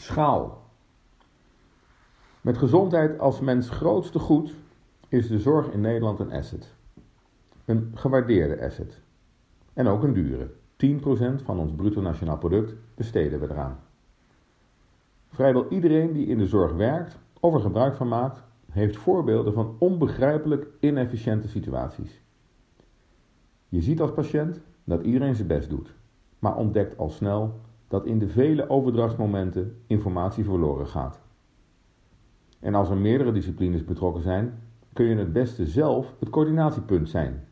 Schaal. Met gezondheid als mens grootste goed is de zorg in Nederland een asset. Een gewaardeerde asset. En ook een dure. 10% van ons bruto nationaal product besteden we eraan. Vrijwel iedereen die in de zorg werkt of er gebruik van maakt, heeft voorbeelden van onbegrijpelijk inefficiënte situaties. Je ziet als patiënt dat iedereen zijn best doet, maar ontdekt al snel dat in de vele overdrachtsmomenten informatie verloren gaat. En als er meerdere disciplines betrokken zijn, kun je het beste zelf het coördinatiepunt zijn.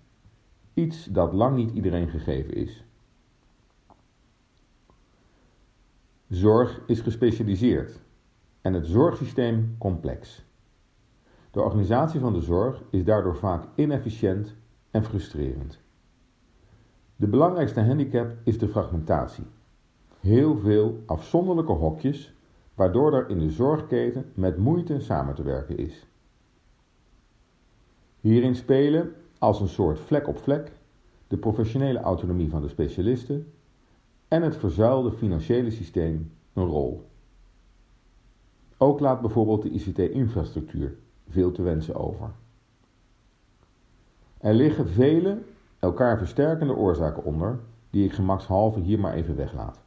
Iets dat lang niet iedereen gegeven is. Zorg is gespecialiseerd en het zorgsysteem complex. De organisatie van de zorg is daardoor vaak inefficiënt en frustrerend. De belangrijkste handicap is de fragmentatie. Heel veel afzonderlijke hokjes, waardoor er in de zorgketen met moeite samen te werken is. Hierin spelen, als een soort vlek op vlek, de professionele autonomie van de specialisten en het verzuilde financiële systeem een rol. Ook laat bijvoorbeeld de ICT-infrastructuur veel te wensen over. Er liggen vele elkaar versterkende oorzaken onder, die ik gemakshalve hier maar even weglaat.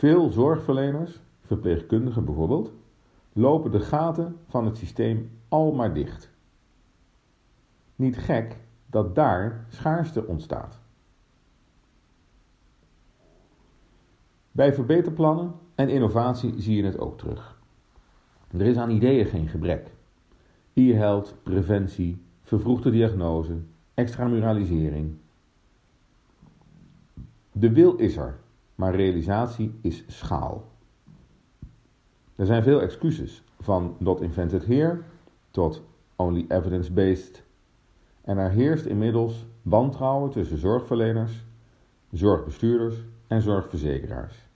Veel zorgverleners, verpleegkundigen bijvoorbeeld, lopen de gaten van het systeem al maar dicht. Niet gek dat daar schaarste ontstaat. Bij verbeterplannen en innovatie zie je het ook terug. Er is aan ideeën geen gebrek. E-health, preventie, vervroegde diagnose, extramuralisering. De wil is er, maar realisatie is schaal. Er zijn veel excuses, van not invented here tot only evidence-based. En er heerst inmiddels wantrouwen tussen zorgverleners, zorgbestuurders en zorgverzekeraars.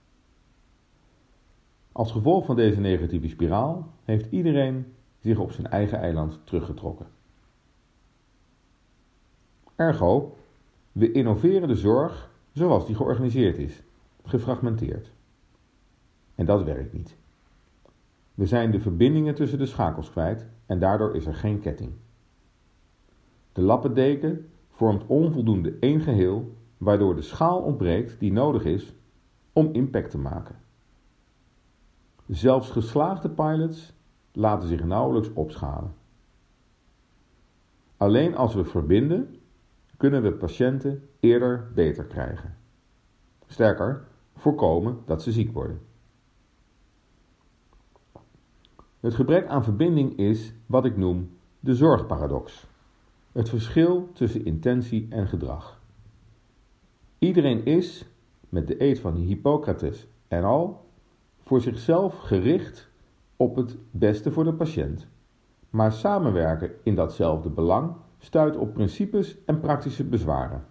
Als gevolg van deze negatieve spiraal heeft iedereen zich op zijn eigen eiland teruggetrokken. Ergo, we innoveren de zorg zoals die georganiseerd is, gefragmenteerd. En dat werkt niet. We zijn de verbindingen tussen de schakels kwijt en daardoor is er geen ketting. De lappendeken vormt onvoldoende één geheel, waardoor de schaal ontbreekt die nodig is om impact te maken. Zelfs geslaagde pilots laten zich nauwelijks opschalen. Alleen als we verbinden, kunnen we patiënten eerder beter krijgen. Sterker, voorkomen dat ze ziek worden. Het gebrek aan verbinding is wat ik noem de zorgparadox. Het verschil tussen intentie en gedrag. Iedereen is, met de eed van Hippocrates en al, voor zichzelf gericht op het beste voor de patiënt. Maar samenwerken in datzelfde belang stuit op principes en praktische bezwaren.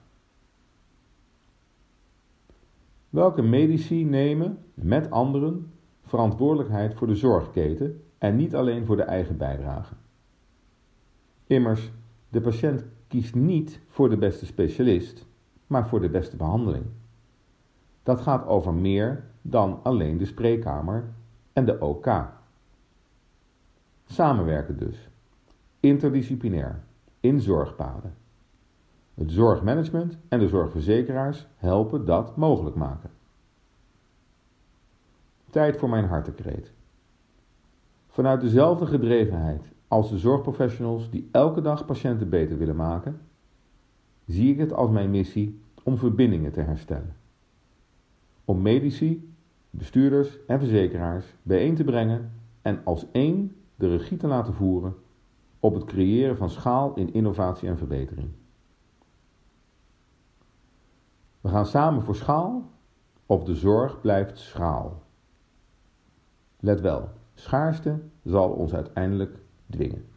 Welke medici nemen met anderen verantwoordelijkheid voor de zorgketen en niet alleen voor de eigen bijdrage? Immers, de patiënt kiest niet voor de beste specialist, maar voor de beste behandeling. Dat gaat over meer dan alleen de spreekkamer en de OK. Samenwerken dus, interdisciplinair in zorgpaden. Het zorgmanagement en de zorgverzekeraars helpen dat mogelijk maken. Tijd voor mijn hartekreet. Vanuit dezelfde gedrevenheid als de zorgprofessionals die elke dag patiënten beter willen maken, zie ik het als mijn missie om verbindingen te herstellen. Om medici, bestuurders en verzekeraars bijeen te brengen en als één de regie te laten voeren op het creëren van schaal in innovatie en verbetering. We gaan samen voor schaal of de zorg blijft schaal. Let wel, schaarste zal ons uiteindelijk dwingen.